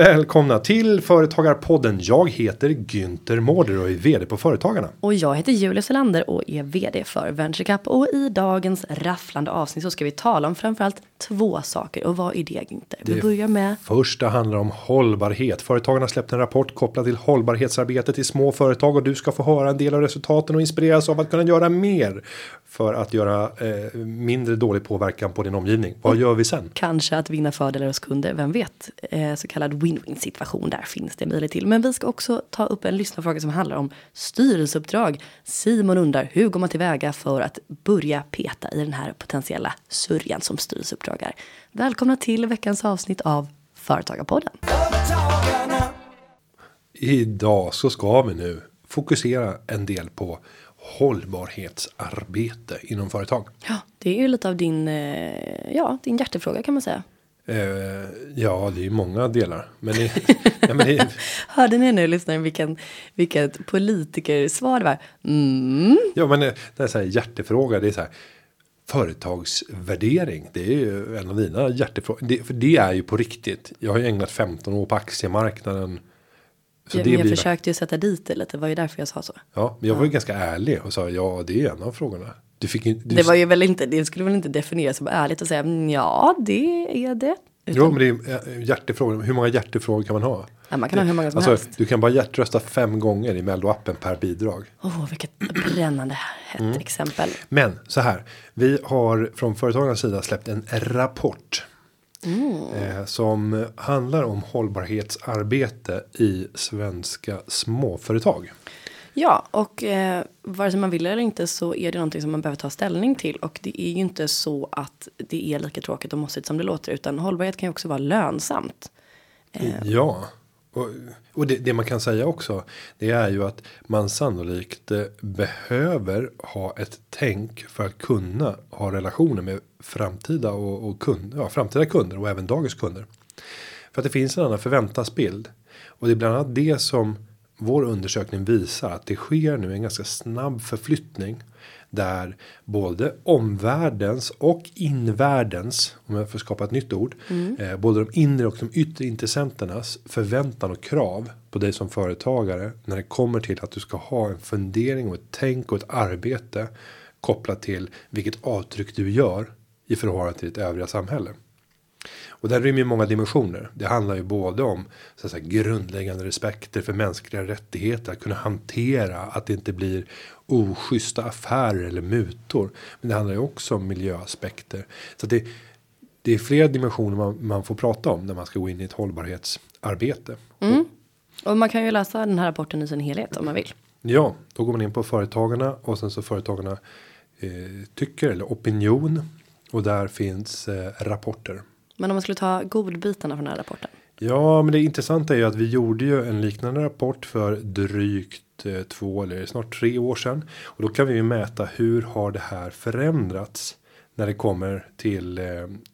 välkomna till Företagarpodden. Jag heter Günther Mårder och är vd på Företagarna. Och jag heter Julia Selander och är vd för VentureCap. Och i dagens rafflande avsnitt så ska vi tala om framförallt två saker. Och vad är det Günther? Vi Det börjar med Första handlar om hållbarhet. Företagarna har släppt en rapport kopplad till hållbarhetsarbetet i små företag och du ska få höra en del av resultaten och inspireras av att kunna göra mer för att göra eh, mindre dålig påverkan på din omgivning. Vad gör vi sen? kanske att vinna fördelar hos kunder. Vem vet? Eh, så kallad win-win situation. Där finns det möjlighet till. Men vi ska också ta upp en lyssnarfråga som handlar om styrelseuppdrag. Simon undrar hur går man tillväga för att börja peta i den här potentiella sörjan som styrelseuppdrag är. Välkomna till veckans avsnitt av Företagarpodden. Idag så ska vi nu fokusera en del på hållbarhetsarbete inom företag. Ja, det är ju lite av din, eh, ja, din hjärtefråga kan man säga. Eh, ja, det är ju många delar. Men det, ja, men det, Hörde ni nu lyssnare vilken, vilket politikersvar det var? Mm. ja, men det det är så här hjärtefråga. Det är så här. Företagsvärdering. Det är ju en av dina hjärtefrågor. Det, för det är ju på riktigt. Jag har ju ägnat 15 år på aktiemarknaden. Så Jag, det jag försökte ju sätta dit det lite, det var ju därför jag sa så. ja, men jag var ju ganska ärlig och sa ja, det är en av frågorna. Du fick du, Det var ju väl inte, det skulle väl inte definieras som ärligt att säga "Mm, ja, det är det. Utan, Jo, men det är eh, hjärtefrågor. Hur många hjärtefrågor kan man ha? ja, man kan ha hur många som Alltså, helst. du kan bara hjärtrösta fem gånger i Mello-appen per bidrag. Åh, vilket brännande hett Mm. exempel. Men så här. Vi har från företagarnas sida släppt en rapport. Eh, som handlar om hållbarhetsarbete i svenska småföretag. Ja, och eh, vare sig man vill eller inte så är det någonting som man behöver ta ställning till. Och det är ju inte så att det är lika tråkigt och mossigt som det låter. Utan hållbarhet kan ju också vara lönsamt. Eh. Ja. Och, och det, det man kan säga också. Det är ju att man sannolikt eh, behöver ha ett tänk för att kunna ha relationer med framtida och, och kund, ja, framtida kunder och även dagens kunder. För att det finns en annan förväntansbild. Och det är bland annat det som vår undersökning visar att det sker nu en ganska snabb förflyttning. Där både omvärldens och invärldens, om jag får skapa ett nytt ord. Eh, både de inre och de yttre intressenternas förväntan och krav på dig som företagare. När det kommer till att du ska ha en fundering och ett tänk och ett arbete. Kopplat till vilket avtryck du gör i förhållande till ditt övriga samhälle. Och här rymmer många dimensioner. Det handlar ju både om så att säga, grundläggande respekter för mänskliga rättigheter. Att kunna hantera att det inte blir oschyssta affärer eller mutor. Men det handlar ju också om miljöaspekter. Så det, det är flera dimensioner man, man får prata om när man ska gå in i ett hållbarhetsarbete. Och man kan ju läsa den här rapporten i sin helhet om man vill. Ja, då går man in på företagarna och sen så företagarna eh, tycker eller opinion. Och där finns eh, rapporter. Men om man skulle ta godbitarna från den här rapporten. Ja, men det intressanta är ju att vi gjorde ju en liknande rapport för drygt eh, två eller snart tre år sedan. Och då kan vi ju mäta hur har det här förändrats när det kommer till eh,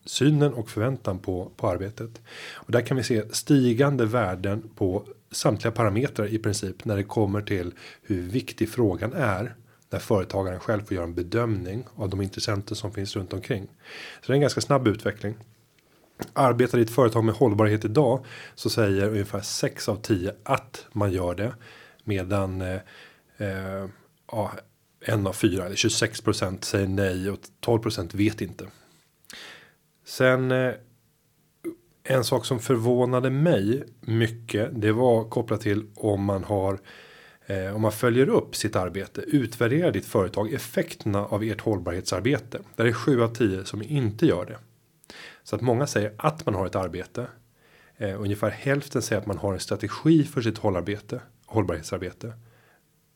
synen och förväntan på, på arbetet. Och där kan vi se stigande värden på samtliga parametrar i princip när det kommer till hur viktig frågan är när företagaren själv får göra en bedömning av de intressenter som finns runt omkring. Så det är en ganska snabb utveckling. Arbetar i ett företag med hållbarhet idag så säger ungefär 6 av 10 att man gör det. Medan eh, eh, ja, en av fyra eller 26% säger nej och 12% vet inte. Sen eh, en sak som förvånade mig mycket. Det var kopplat till om man har eh, om man följer upp sitt arbete, utvärderar ditt företag effekterna av ert hållbarhetsarbete. Där är 7 av 10 som inte gör det. Så att många säger att man har ett arbete. Eh, ungefär hälften säger att man har en strategi för sitt hållarbete, hållbarhetsarbete.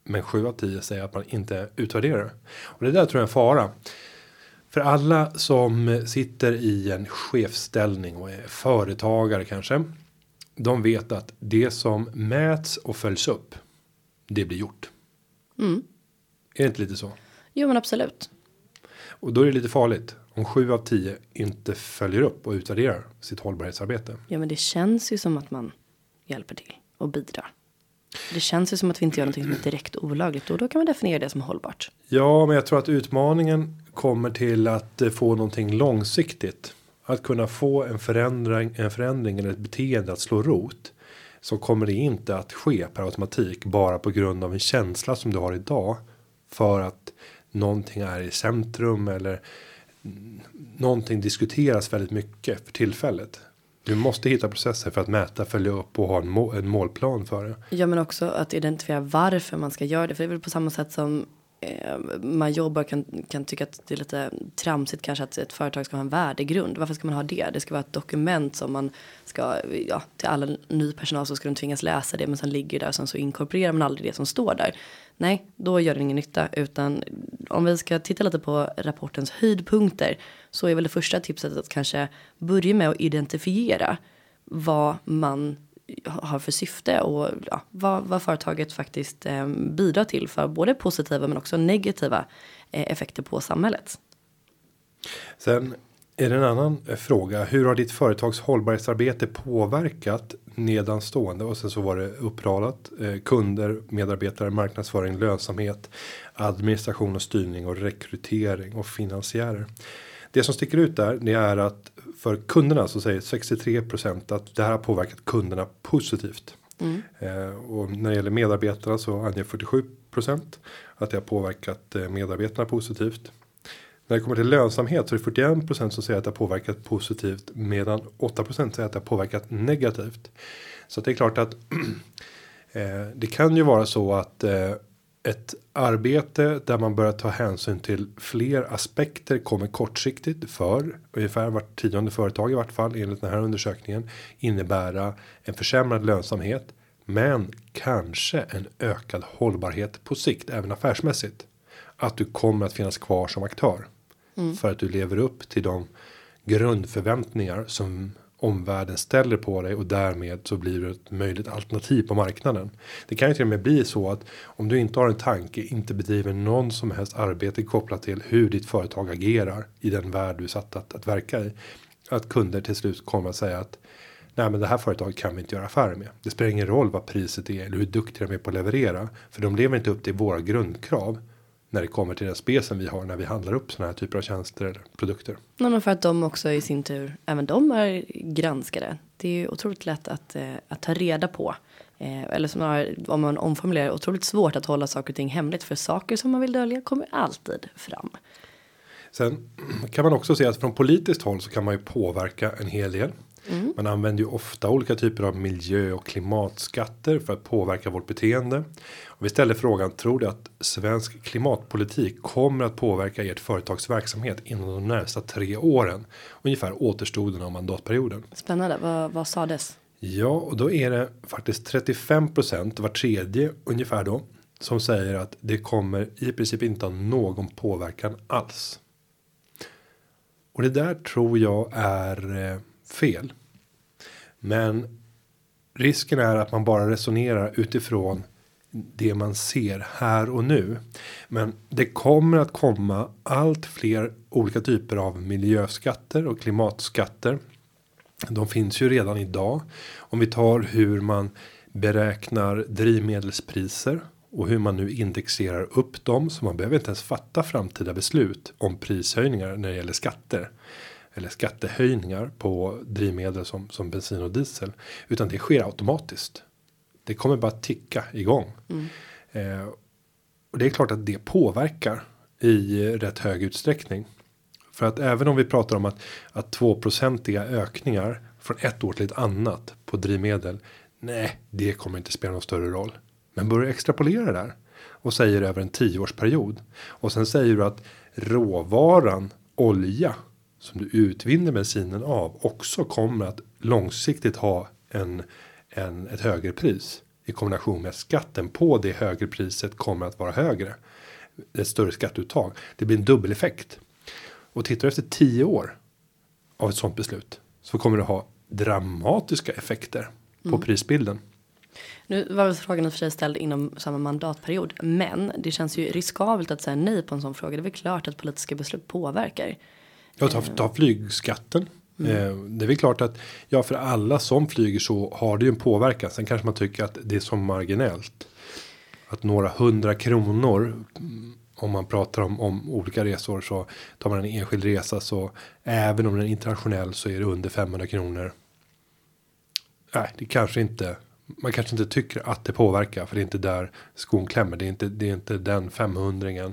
Men 7 av 10 säger att man inte utvärderar. Och det där tror jag är en fara. För alla som sitter i en chefsställning och är företagare kanske. De vet att det som mäts och följs upp. Det blir gjort. Är det inte lite så? Jo men absolut. Och då är det lite farligt. Om 7 av 10 inte följer upp och utvärderar sitt hållbarhetsarbete. Ja men det känns ju som att man hjälper till och bidrar. Det känns ju som att vi inte gör någonting som är direkt olagligt och då kan man definiera det som hållbart. Ja, men jag tror att utmaningen kommer till att eh, få någonting långsiktigt att kunna få en förändring, en förändring eller ett beteende att slå rot. Så kommer det inte att ske per automatik bara på grund av en känsla som du har idag. För att någonting är i centrum eller någonting diskuteras väldigt mycket för tillfället. Du måste hitta processer för att mäta, följa upp och ha en, må en målplan för det. Ja, men också att identifiera varför man ska göra det. För det är väl på samma sätt som Eh, man jobbar kan, kan tycka att det är lite tramsigt kanske att ett företag ska ha en värdegrund. Varför ska man ha det? Det ska vara ett dokument som man ska, ja, till alla ny personal så ska de tvingas läsa det men sen ligger det där och sen så inkorporerar man aldrig det som står där. Nej, då gör det ingen nytta utan om vi ska titta lite på rapportens höjdpunkter så är väl det första tipset att kanske börja med att identifiera vad man har för syfte och ja, vad, vad företaget faktiskt eh, bidrar till för både positiva men också negativa eh, effekter på samhället. Sen är det en annan eh, fråga. Hur har ditt företags hållbarhetsarbete påverkat nedanstående? Och sen så var det uppradat. Eh, kunder, medarbetare, marknadsföring, lönsamhet, administration och styrning och rekrytering och finansiärer. Det som sticker ut där det är att för kunderna så säger 63% att det här har påverkat kunderna positivt. Mm. Eh, och när det gäller medarbetarna så anger 47% att det har påverkat eh, medarbetarna positivt. När det kommer till lönsamhet så är det 41% som säger att det har påverkat positivt medan 8% säger att det har påverkat negativt. Så det är klart att eh, det kan ju vara så att eh, ett arbete där man börjar ta hänsyn till fler aspekter kommer kortsiktigt för ungefär vart tionde företag i vart fall enligt den här undersökningen innebära en försämrad lönsamhet men kanske en ökad hållbarhet på sikt även affärsmässigt att du kommer att finnas kvar som aktör mm. för att du lever upp till de grundförväntningar som omvärlden ställer på dig och därmed så blir det ett möjligt alternativ på marknaden. Det kan ju till och med bli så att om du inte har en tanke, inte bedriver någon som helst arbete kopplat till hur ditt företag agerar i den värld du är satt att, att verka i. Att kunder till slut kommer att säga att nej, men det här företaget kan vi inte göra affärer med. Det spelar ingen roll vad priset är eller hur duktiga de är på att leverera, för de lever inte upp till våra grundkrav när det kommer till den specen vi har när vi handlar upp såna här typer av tjänster eller produkter. Nej, men för att de också i sin tur, även de är granskade. Det är ju otroligt lätt att, eh, att ta reda på. Eh, eller snarare om man omformulerar otroligt svårt att hålla saker och ting hemligt för saker som man vill dölja kommer alltid fram. Sen kan man också se att från politiskt håll så kan man ju påverka en hel del. Mm. Man använder ju ofta olika typer av miljö och klimatskatter för att påverka vårt beteende. Och vi ställer frågan, tror du att svensk klimatpolitik kommer att påverka ert företags verksamhet inom de närmsta tre åren? Ungefär återstoden av mandatperioden. Spännande, vad, vad sades? Ja, och då är det faktiskt 35 var tredje ungefär då som säger att det kommer i princip inte ha någon påverkan alls. Och det där tror jag är eh, fel. Men risken är att man bara resonerar utifrån det man ser här och nu. Men det kommer att komma allt fler olika typer av miljöskatter och klimatskatter. De finns ju redan idag. Om vi tar hur man beräknar drivmedelspriser och hur man nu indexerar upp dem så man behöver inte ens fatta framtida beslut om prishöjningar när det gäller skatter eller skattehöjningar på drivmedel som, som bensin och diesel. Utan det sker automatiskt. Det kommer bara ticka igång. Mm. Eh, och det är klart att det påverkar i rätt hög utsträckning. För att även om vi pratar om att, att 2-procentiga ökningar från ett år till ett annat på drivmedel. Nej, det kommer inte spela någon större roll. Men börja extrapolera där och säger över en tioårsperiod och sen säger du att råvaran olja som du utvinner bensinen av också kommer att långsiktigt ha en, en ett högre pris i kombination med skatten på det högre priset kommer att vara högre. Ett större skatteuttag. Det blir en dubbeleffekt. Och tittar du efter 10 år av ett sånt beslut så kommer det ha dramatiska effekter på mm. prisbilden. Nu var väl frågan i och för sig ställd inom samma mandatperiod, men det känns ju riskabelt att säga nej på en sån fråga. Det är väl klart att politiska beslut påverkar. Ja, ta, ta flygskatten. Mm. Eh, det är väl klart att ja, för alla som flyger så har det ju en påverkan. Sen kanske man tycker att det är så marginellt. Att några hundra kronor. om man pratar om, om olika resor så tar man en enskild resa så även om den är internationell så är det under 500 kronor. Nej, det kanske inte. Man kanske inte tycker att det påverkar för det är inte där skon klämmer. Det är inte, det är inte den 500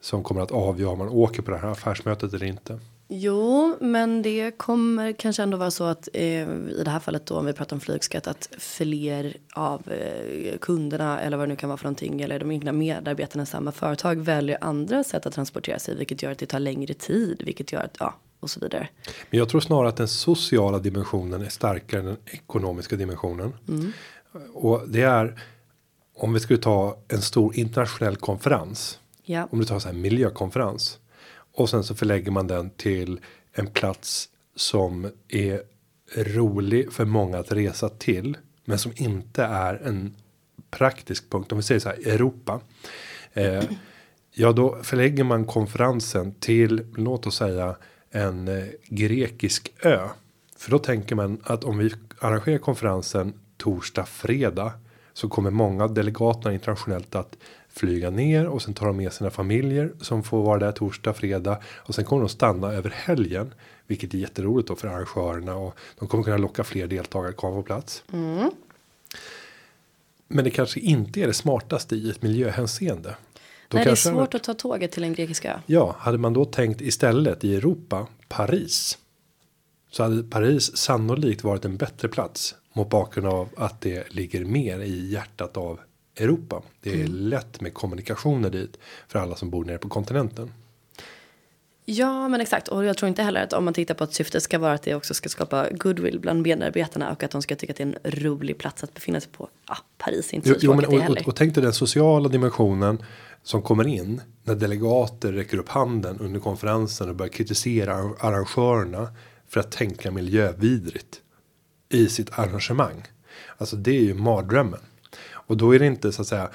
som kommer att avgöra om man åker på det här affärsmötet eller inte. Jo, men det kommer kanske ändå vara så att eh, i det här fallet då om vi pratar om flygskatt att fler av eh, kunderna eller vad det nu kan vara för någonting eller de egna medarbetarna i samma företag väljer andra sätt att transportera sig, vilket gör att det tar längre tid, vilket gör att ja och så vidare. Men jag tror snarare att den sociala dimensionen är starkare än den ekonomiska dimensionen. Mm. Och det är om vi skulle ta en stor internationell konferens. Ja, Om du tar så här miljökonferens. Och sen så förlägger man den till en plats som är rolig för många att resa till. Men som inte är en praktisk punkt. Om vi säger så här Europa. Eh, ja då förlägger man konferensen till låt oss säga en eh, grekisk ö. För då tänker man att om vi arrangerar konferensen torsdag fredag. Så kommer många av delegaterna internationellt att flyga ner och sen tar de med sina familjer som får vara där torsdag fredag och sen kommer de stanna över helgen. Vilket är jätteroligt då för arrangörerna och de kommer kunna locka fler deltagare att komma på plats. Men det kanske inte är det smartaste i ett miljöhänseende. Då Nej, det är svårt att ta tåget till en grekisk ö. Ja, hade man då tänkt istället i Europa, Paris. Så hade Paris sannolikt varit en bättre plats. Mot bakgrund av att det ligger mer i hjärtat av Europa. Det är lätt med kommunikationer dit. För alla som bor nere på kontinenten. Ja, men exakt. Och jag tror inte heller att om man tittar på att syftet ska vara att det också ska skapa goodwill bland medarbetarna och att de ska tycka att det är en rolig plats att befinna sig på. Ja, Paris är inte så Jo, men, tråkigt det och, heller. och, och tänk dig den sociala dimensionen. Som kommer in. När delegater räcker upp handen under konferensen. Och börjar kritisera arrangörerna. För att tänka miljövidrigt. I sitt arrangemang. Alltså det är ju mardrömmen. Och då är det inte så att säga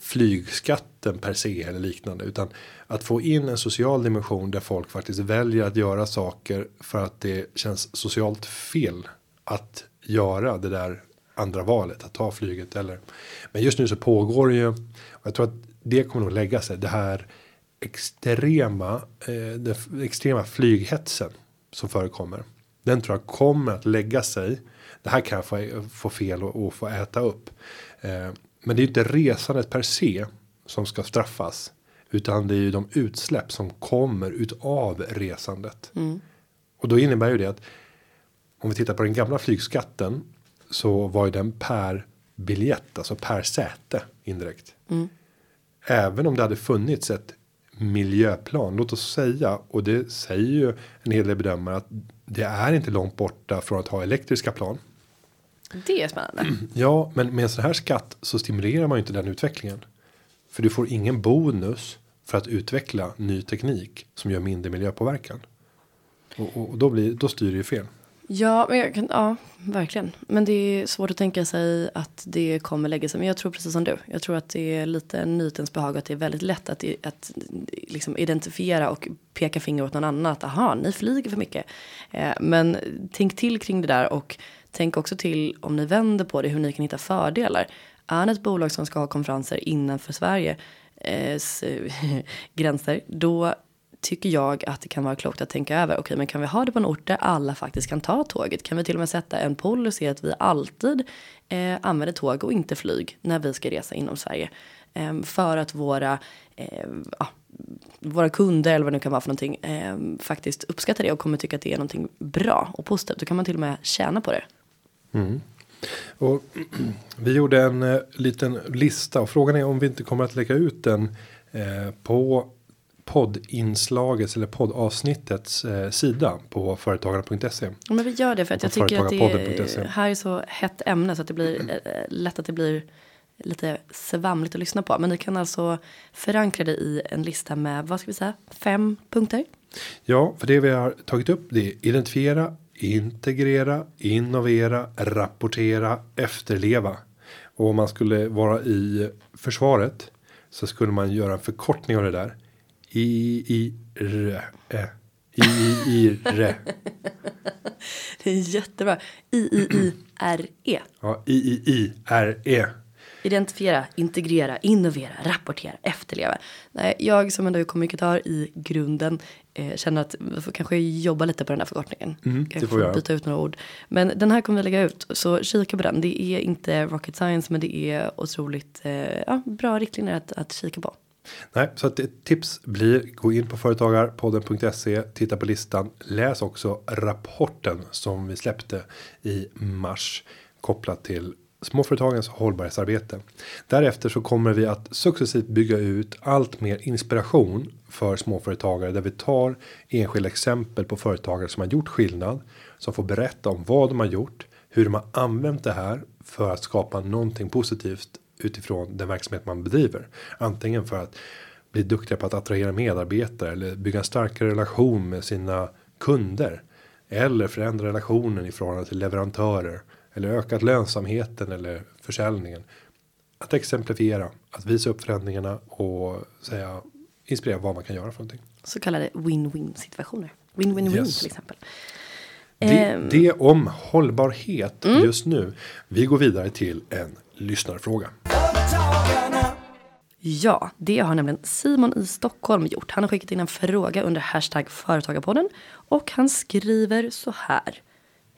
flygskatten per se eller liknande. Utan att få in en social dimension där folk faktiskt väljer att göra saker för att det känns socialt fel att göra det där andra valet. Att ta flyget eller. Men just nu så pågår det ju. Och jag tror att det kommer nog lägga sig. Det här extrema, eh, den extrema flyghetsen som förekommer. Den tror jag kommer att lägga sig. Det här kan jag få, få fel och, och få äta upp. Eh, men det är ju inte resandet per se som ska straffas. Utan det är ju de utsläpp som kommer utav resandet. Och då innebär ju det att om vi tittar på den gamla flygskatten så var ju den per biljett, alltså per säte indirekt. Även om det hade funnits ett miljöplan, låt oss säga, och det säger ju en hel del bedömare att det är inte långt borta från att ha elektriska plan. Det är spännande. Ja, men med en sån här skatt så stimulerar man ju inte den utvecklingen. För du får ingen bonus för att utveckla ny teknik som gör mindre miljöpåverkan. Och, och, och då blir då styr det ju fel. Ja, men jag kan, ja, verkligen. Men det är svårt att tänka sig att det kommer lägga sig. Men jag tror precis som du. Jag tror att det är lite nytens behag. Att det är väldigt lätt att, att liksom identifiera och peka finger åt någon annan. Att aha, ni flyger för mycket. Eh, men tänk till kring det där. Och tänk också till om ni vänder på det. Hur ni kan hitta fördelar. Är ni ett bolag som ska ha konferenser innanför Sverige. Eh, gränser. Då tycker jag att det kan vara klokt att tänka över. Okej, men kan vi ha det på en ort där alla faktiskt kan ta tåget? Kan vi till och med sätta en policy att vi alltid eh, använder tåg och inte flyg när vi ska resa inom Sverige? Eh, för att våra, eh, ja, våra kunder eller vad det nu kan vara för någonting eh, faktiskt uppskattar det och kommer tycka att det är någonting bra och positivt. Då kan man till och med tjäna på det. Och vi gjorde en eh, liten lista och frågan är om vi inte kommer att lägga ut den eh, på poddinslagets eller poddavsnittets eh, sida på företagarna.se. Ja, men vi gör det för att jag tycker att det är, här är så hett ämne så att det blir eh, lätt att det blir lite svamligt att lyssna på. Men ni kan alltså förankra det i en lista med, vad ska vi säga, fem punkter. Ja, för det vi har tagit upp det är identifiera, integrera, innovera, rapportera, efterleva. Och om man skulle vara i försvaret så skulle man göra en förkortning av det där. I, i, r, ä. I, i, i, r. Det är jättebra. I-I-I-R-E. Ja, I, I, I, R, E. Identifiera, integrera, innovera, rapportera, efterleva. Nej, jag som ändå är kommunikatör i grunden eh, känner att vi får kanske jobba lite på den här förkortningen. Mm, det Jag får göra. byta ut några ord. Men den här kommer vi lägga ut, så kika på den. Det är inte rocket science, men det är otroligt eh, ja, bra riktlinjer att, att kika på. Nej, så att ett tips blir gå in på företagarpodden.se, titta på listan, läs också rapporten som vi släppte i mars kopplat till småföretagens hållbarhetsarbete. Därefter så kommer vi att successivt bygga ut allt mer inspiration för småföretagare där vi tar enskilda exempel på företagare som har gjort skillnad som får berätta om vad de har gjort, hur de har använt det här för att skapa någonting positivt utifrån den verksamhet man bedriver. Antingen för att bli duktiga på att attrahera medarbetare eller bygga en starkare relation med sina kunder. Eller förändra relationen i förhållande till leverantörer. Eller ökat lönsamheten eller försäljningen. Att exemplifiera, att visa upp förändringarna och säga inspirera vad man kan göra för någonting. Så kallade win-win situationer. Win-win-win Yes. till exempel. Det, Ehm. det om hållbarhet just nu. Vi går vidare till en lyssnarfråga. Ja, det har nämligen Simon i Stockholm gjort. Han har skickat in en fråga under hashtag Företagarpodden och han skriver så här.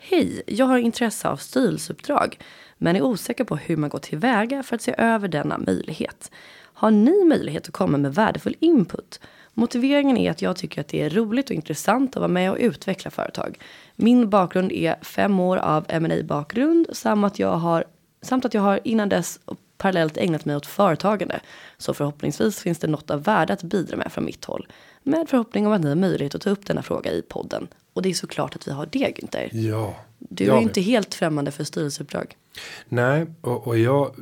Hej, jag har intresse av styrelseuppdrag men är osäker på hur man går tillväga för att se över denna möjlighet. Har ni möjlighet att komma med värdefull input? Motiveringen är att jag tycker att det är roligt och intressant att vara med och utveckla företag. Min bakgrund är fem år av ma bakgrund samt att jag har samt att jag har innan dess parallellt ägnat mig åt företagande. Så förhoppningsvis finns det något av värde att bidra med från mitt håll. Med förhoppning om att ni har möjlighet att ta upp denna fråga i podden. Och det är såklart att vi har det Günther. Ja. Du är ju inte helt främmande för styrelseuppdrag. Nej, och, och jag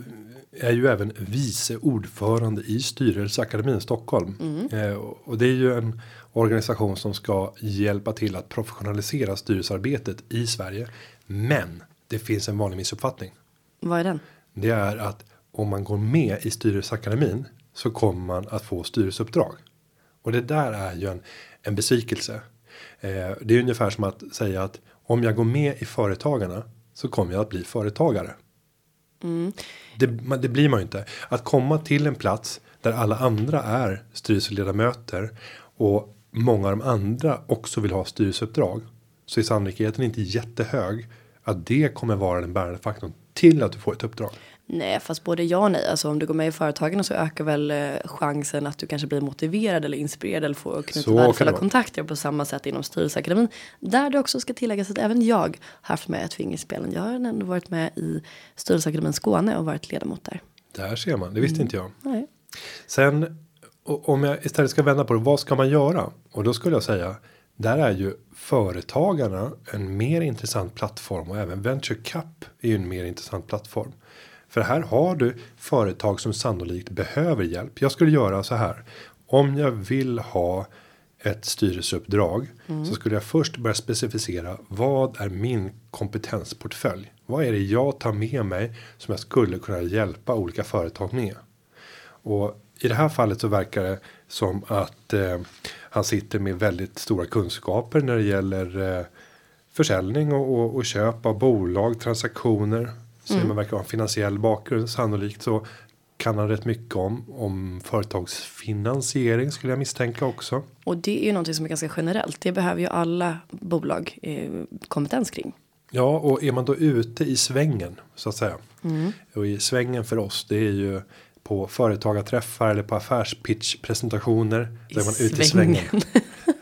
är ju även vice ordförande i styrelseakademin Stockholm. Eh, och- och det är ju en organisation som ska hjälpa till att professionalisera styrelsearbetet i Sverige. Men det finns en vanlig missuppfattning. Vad är den? Det är att om man går med i styrelseakademin så kommer man att få styrelseuppdrag. Och det där är ju en, en besvikelse. Eh, det är ungefär som att säga att om jag går med i Företagarna så kommer jag att bli företagare. Det, man, det blir man ju inte. Att komma till en plats där alla andra är styrelseledamöter och många av de andra också vill ha styrelseuppdrag. Så är sannolikheten inte jättehög att det kommer vara den bärande faktorn till att du får ett uppdrag. Nej, fast både ja och nej. Alltså om du går med i företagen så ökar väl eh, chansen att du kanske blir motiverad eller inspirerad eller får knyta värdefulla kontakter på samma sätt inom styrelseakademin. Där det också ska tilläggas att även jag har haft med ett finger i spelen. Jag har ändå varit med i styrelseakademin Skåne och varit ledamot där. Där ser man, det visste inte jag. Nej. Sen om jag istället ska vända på det, vad ska man göra? Och då skulle jag säga, där är ju företagarna en mer intressant plattform och även Venture Cup är ju en mer intressant plattform. För här har du företag som sannolikt behöver hjälp. Jag skulle göra så här. Om jag vill ha ett styrelseuppdrag så skulle jag först börja specificera vad är min kompetensportfölj? Vad är det jag tar med mig som jag skulle kunna hjälpa olika företag med? Och i det här fallet så verkar det som att eh, han sitter med väldigt stora kunskaper när det gäller eh, försäljning och, och, och köp av bolag, transaktioner. Så man verkar ha en finansiell bakgrund. Sannolikt så kan han rätt mycket om, om företagsfinansiering skulle jag misstänka också. Och det är ju någonting som är ganska generellt. Det behöver ju alla bolag eh, kompetens kring. Ja, och är man då ute i svängen så att säga. Och i svängen för oss, det är ju på företagarträffar eller på affärspitchpresentationer. Då är man ute i svängen.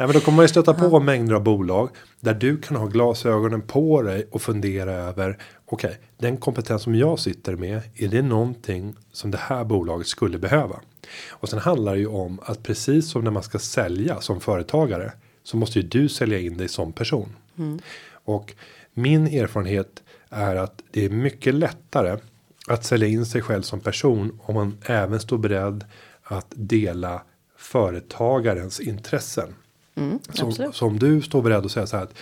Nej, men då kommer man ju stöta på mängder av bolag där du kan ha glasögonen på dig och fundera över. Okej, den kompetens som jag sitter med. Är det någonting som det här bolaget skulle behöva? Och sen handlar det ju om att precis som när man ska sälja som företagare så måste ju du sälja in dig som person. Och min erfarenhet är att det är mycket lättare att sälja in sig själv som person om man även står beredd att dela företagarens intressen. Så, absolut. så om du står beredd att säga så här att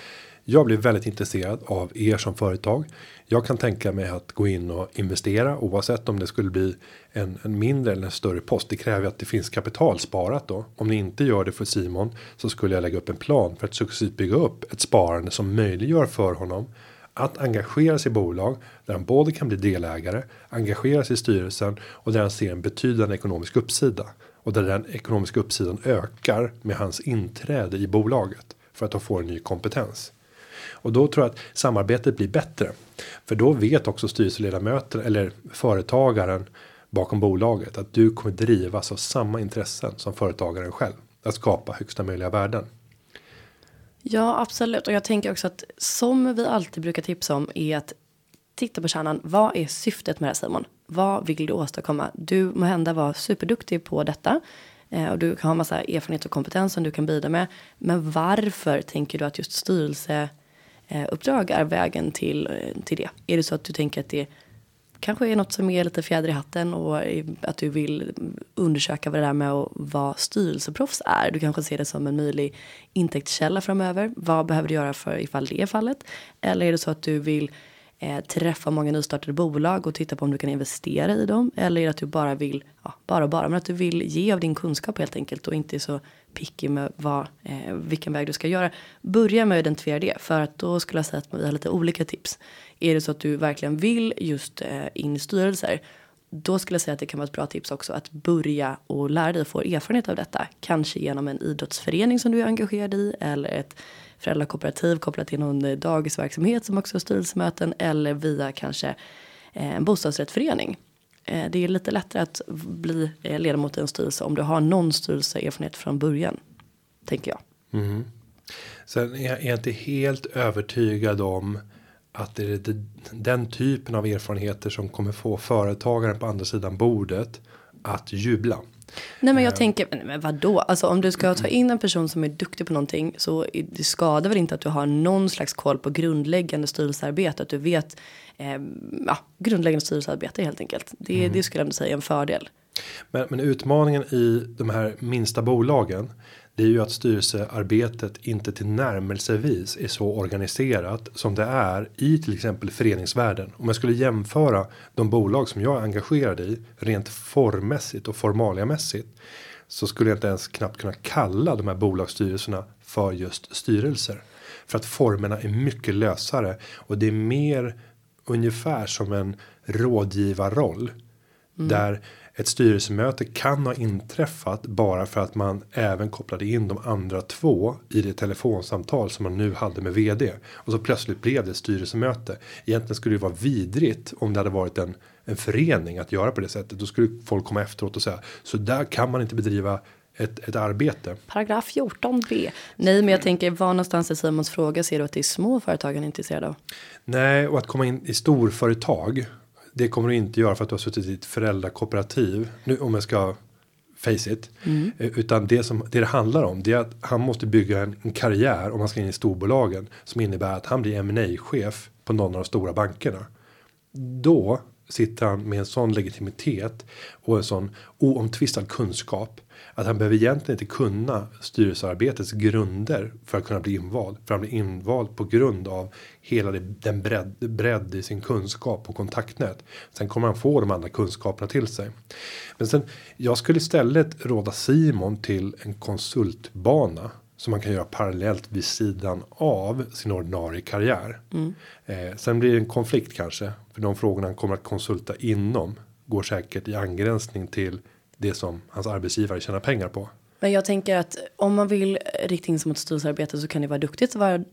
jag blir väldigt intresserad av er som företag. Jag kan tänka mig att gå in och investera oavsett om det skulle bli en, en mindre eller en större post. Det kräver att det finns kapital sparat då. Om ni inte gör det för Simon så skulle jag lägga upp en plan för att successivt bygga upp ett sparande som möjliggör för honom att engagera sig i bolag där han både kan bli delägare, engagera sig i styrelsen och där han ser en betydande ekonomisk uppsida och där den ekonomiska uppsidan ökar med hans inträde i bolaget för att de får en ny kompetens. Och då tror jag att samarbetet blir bättre. För då vet också styrelseledamöter eller företagaren bakom bolaget att du kommer drivas av samma intressen som företagaren själv. Att skapa högsta möjliga värden. Ja, absolut. Och jag tänker också att som vi alltid brukar tipsa om är att titta på kärnan. Vad är syftet med det här Simon? Vad vill du åstadkomma? Du må hända vara superduktig på detta eh, och du kan ha massa erfarenhet och kompetens som du kan bidra med. Men varför tänker du att just styrelseuppdrag eh, är vägen till, eh, till det? Är det så att du tänker att det kanske är något som är lite fjäder i hatten och att du vill undersöka vad det där med att vara styrelseproffs är. Du kanske ser det som en möjlig intäktskälla framöver. Vad behöver du göra för ifall det är fallet? Eller är det så att du vill eh, träffa många nystartade bolag och titta på om du kan investera i dem. Eller är det att du bara vill, ja, bara bara, men att du vill ge av din kunskap helt enkelt och inte är så picky med vad, eh, vilken väg du ska göra. Börja med att identifiera det för att då skulle jag säga att vi har lite olika tips. Är det så att du verkligen vill just eh, in i styrelser då skulle jag säga att det kan vara ett bra tips också att börja och lära dig få erfarenhet av detta. Kanske genom en idrottsförening som du är engagerad i eller ett föräldrakooperativ kopplat till någon dagisverksamhet som också har styrelsemöten eller via kanske eh, en bostadsrättsförening. Eh, det är lite lättare att bli eh, ledamot i en styrelse om du har någon styrelseerfarenhet från början. Tänker jag. Mm. Sen är jag inte helt övertygad om att det är den typen av erfarenheter som kommer få företagaren på andra sidan bordet att jubla. Nej men jag tänker, men vadå? Alltså om du ska ta in en person som är duktig på någonting så det skadar väl inte att du har någon slags koll på grundläggande styrelsearbete. Att du vet eh, ja, grundläggande styrelsearbete helt enkelt. Det, mm. det skulle jag ändå säga är en fördel. Men, men utmaningen i de här minsta bolagen det är ju att styrelsearbetet inte till närmelsevis är så organiserat som det är i till exempel föreningsvärlden. Om jag skulle jämföra de bolag som jag är engagerad i rent formmässigt och formaliamässigt så skulle jag inte ens knappt kunna kalla de här bolagsstyrelserna för just styrelser för att formerna är mycket lösare och det är mer ungefär som en rådgivarroll mm. där ett styrelsemöte kan ha inträffat bara för att man även kopplade in de andra två i det telefonsamtal som man nu hade med vd och så plötsligt blev det styrelsemöte. Egentligen skulle det vara vidrigt om det hade varit en en förening att göra på det sättet. Då skulle folk komma efteråt och säga så där kan man inte bedriva ett, ett arbete. Paragraf 14b. Nej, men jag tänker var någonstans i Simons fråga ser du att det är små företagen intresserade av? Nej, och att komma in i storföretag det kommer du inte göra för att du har suttit i ett föräldrakooperativ. Nu om jag ska face it. Mm. Eh, utan det som det, det handlar om det är att han måste bygga en, en karriär om han ska in i storbolagen. Som innebär att han blir M&A chef på någon av de stora bankerna. Då sitter han med en sån legitimitet och en sån oomtvistad kunskap att han behöver egentligen inte kunna styrelsearbetets grunder för att kunna bli invald. För han blir invald på grund av hela den bredd, bredd i sin kunskap och kontaktnät. Sen kommer han få de andra kunskaperna till sig. Men sen jag skulle istället råda Simon till en konsultbana som man kan göra parallellt vid sidan av sin ordinarie karriär. Mm. Eh, sen blir det en konflikt kanske för de frågorna han kommer att konsulta inom går säkert i angränsning till det som hans arbetsgivare tjänar pengar på. Men jag tänker att om man vill rikta in sig mot styrelsearbete så kan det vara duktigt att, vara,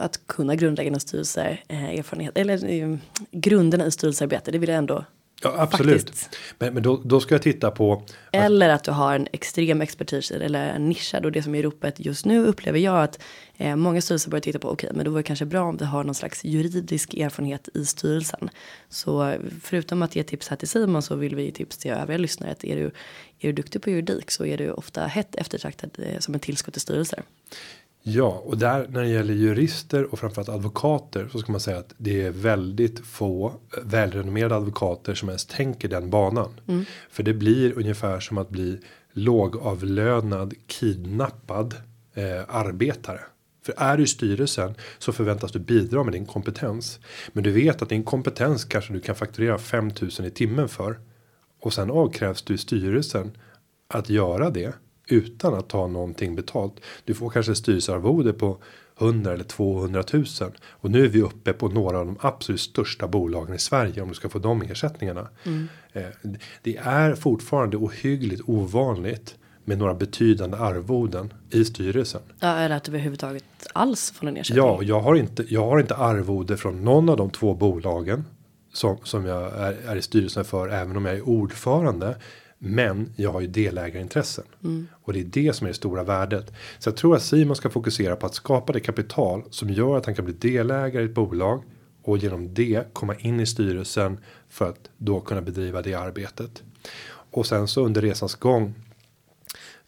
att kunna grundläggande styrelser eh, erfarenhet eller eh, grunderna i styrelsearbete. Det vill jag ändå Ja absolut. Faktiskt. Men, men då, då ska jag titta på. Eller att du har en extrem expertis eller en nischad och det som är i ropet just nu upplever jag att eh, många styrelser börjar titta på. Okej, okay, men då var det kanske bra om vi har någon slags juridisk erfarenhet i styrelsen. Så förutom att ge tips här till Simon så vill vi ge tips till övriga lyssnare att är du är du duktig på juridik så är du ofta hett eftertraktad eh, som en tillskott till styrelser. Ja, och där när det gäller jurister och framförallt advokater så ska man säga att det är väldigt få välrenommerade advokater som ens tänker den banan. Mm. För det blir ungefär som att bli lågavlönad kidnappad eh, arbetare. För är du i styrelsen så förväntas du bidra med din kompetens. Men du vet att din kompetens kanske du kan fakturera 5000 i timmen för. Och sen avkrävs du i styrelsen att göra det utan att ta någonting betalt. Du får kanske styrelsearvode på 100 eller 200 000 och nu är vi uppe på några av de absolut största bolagen i Sverige om du ska få de ersättningarna. Mm. Det är fortfarande ohyggligt ovanligt med några betydande arvoden i styrelsen. Ja, eller att överhuvudtaget alls får en ersättning. Ja, jag har inte. Jag har inte arvode från någon av de två bolagen som som jag är, är i styrelsen för, även om jag är ordförande. Men jag har ju delägarintressen mm. och det är det som är det stora värdet. Så jag tror att Simon ska fokusera på att skapa det kapital som gör att han kan bli delägare i ett bolag och genom det komma in i styrelsen för att då kunna bedriva det arbetet. Och sen så under resans gång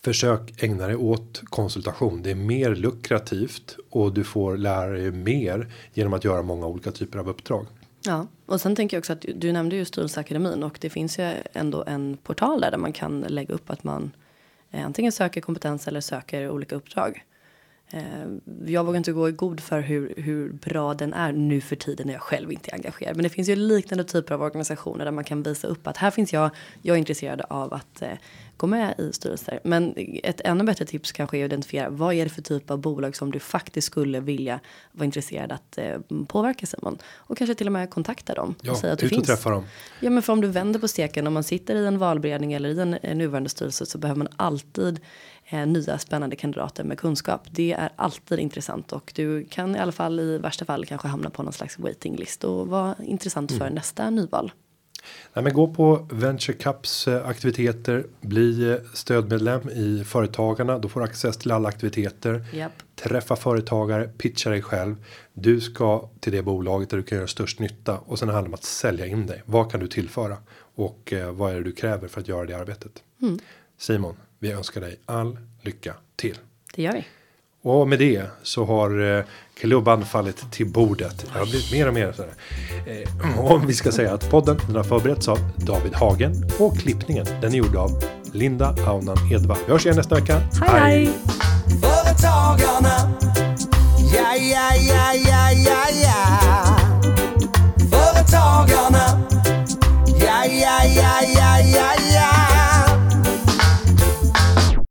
Försök ägna dig åt konsultation. Det är mer lukrativt och du får lära dig mer genom att göra många olika typer av uppdrag. Ja, och sen tänker jag också att du nämnde ju Styrelseakademin och det finns ju ändå en portal där, där man kan lägga upp att man eh, antingen söker kompetens eller söker olika uppdrag. Eh, jag vågar inte gå i god för hur, hur bra den är nu för tiden när jag själv inte är engagerad. Men det finns ju liknande typer av organisationer där man kan visa upp att här finns jag, jag är intresserad av att eh, gå med i styrelser. Men ett ännu bättre tips kanske är att identifiera vad är det för typ av bolag som du faktiskt skulle vilja vara intresserad att eh, påverka Simon. Och kanske till och med kontakta dem. Ja, och säga att ut och finns. träffa dem. Ja men för om du vänder på steken om man sitter i en valberedning eller i en, en nuvarande styrelse så behöver man alltid eh, nya spännande kandidater med kunskap. Det är alltid intressant och du kan i alla fall i värsta fall kanske hamna på någon slags waiting list och vara intressant mm. för nästa nyval. Nej, men gå på Venture Cups eh, aktiviteter, bli eh, stödmedlem i Företagarna, då får du access till alla aktiviteter. Yep. Träffa företagare, pitcha dig själv. Du ska till det bolaget där du kan göra störst nytta och sen handlar det om att sälja in dig. Vad kan du tillföra och vad är det du kräver för att göra det arbetet? Mm. Simon, vi önskar dig all lycka till. Det gör vi. Och med det så har eh, klubban fallit till bordet. Det har blivit mer och mer sådär. Eh, om vi ska säga att podden den har förberetts av David Hagen och klippningen den är gjord av Linda Aunan Edva. Vi hörs igen nästa vecka. Hej, hej! Företagarna Ja, ja, ja, ja, ja, ja Företagarna Ja, ja, ja, ja, ja, ja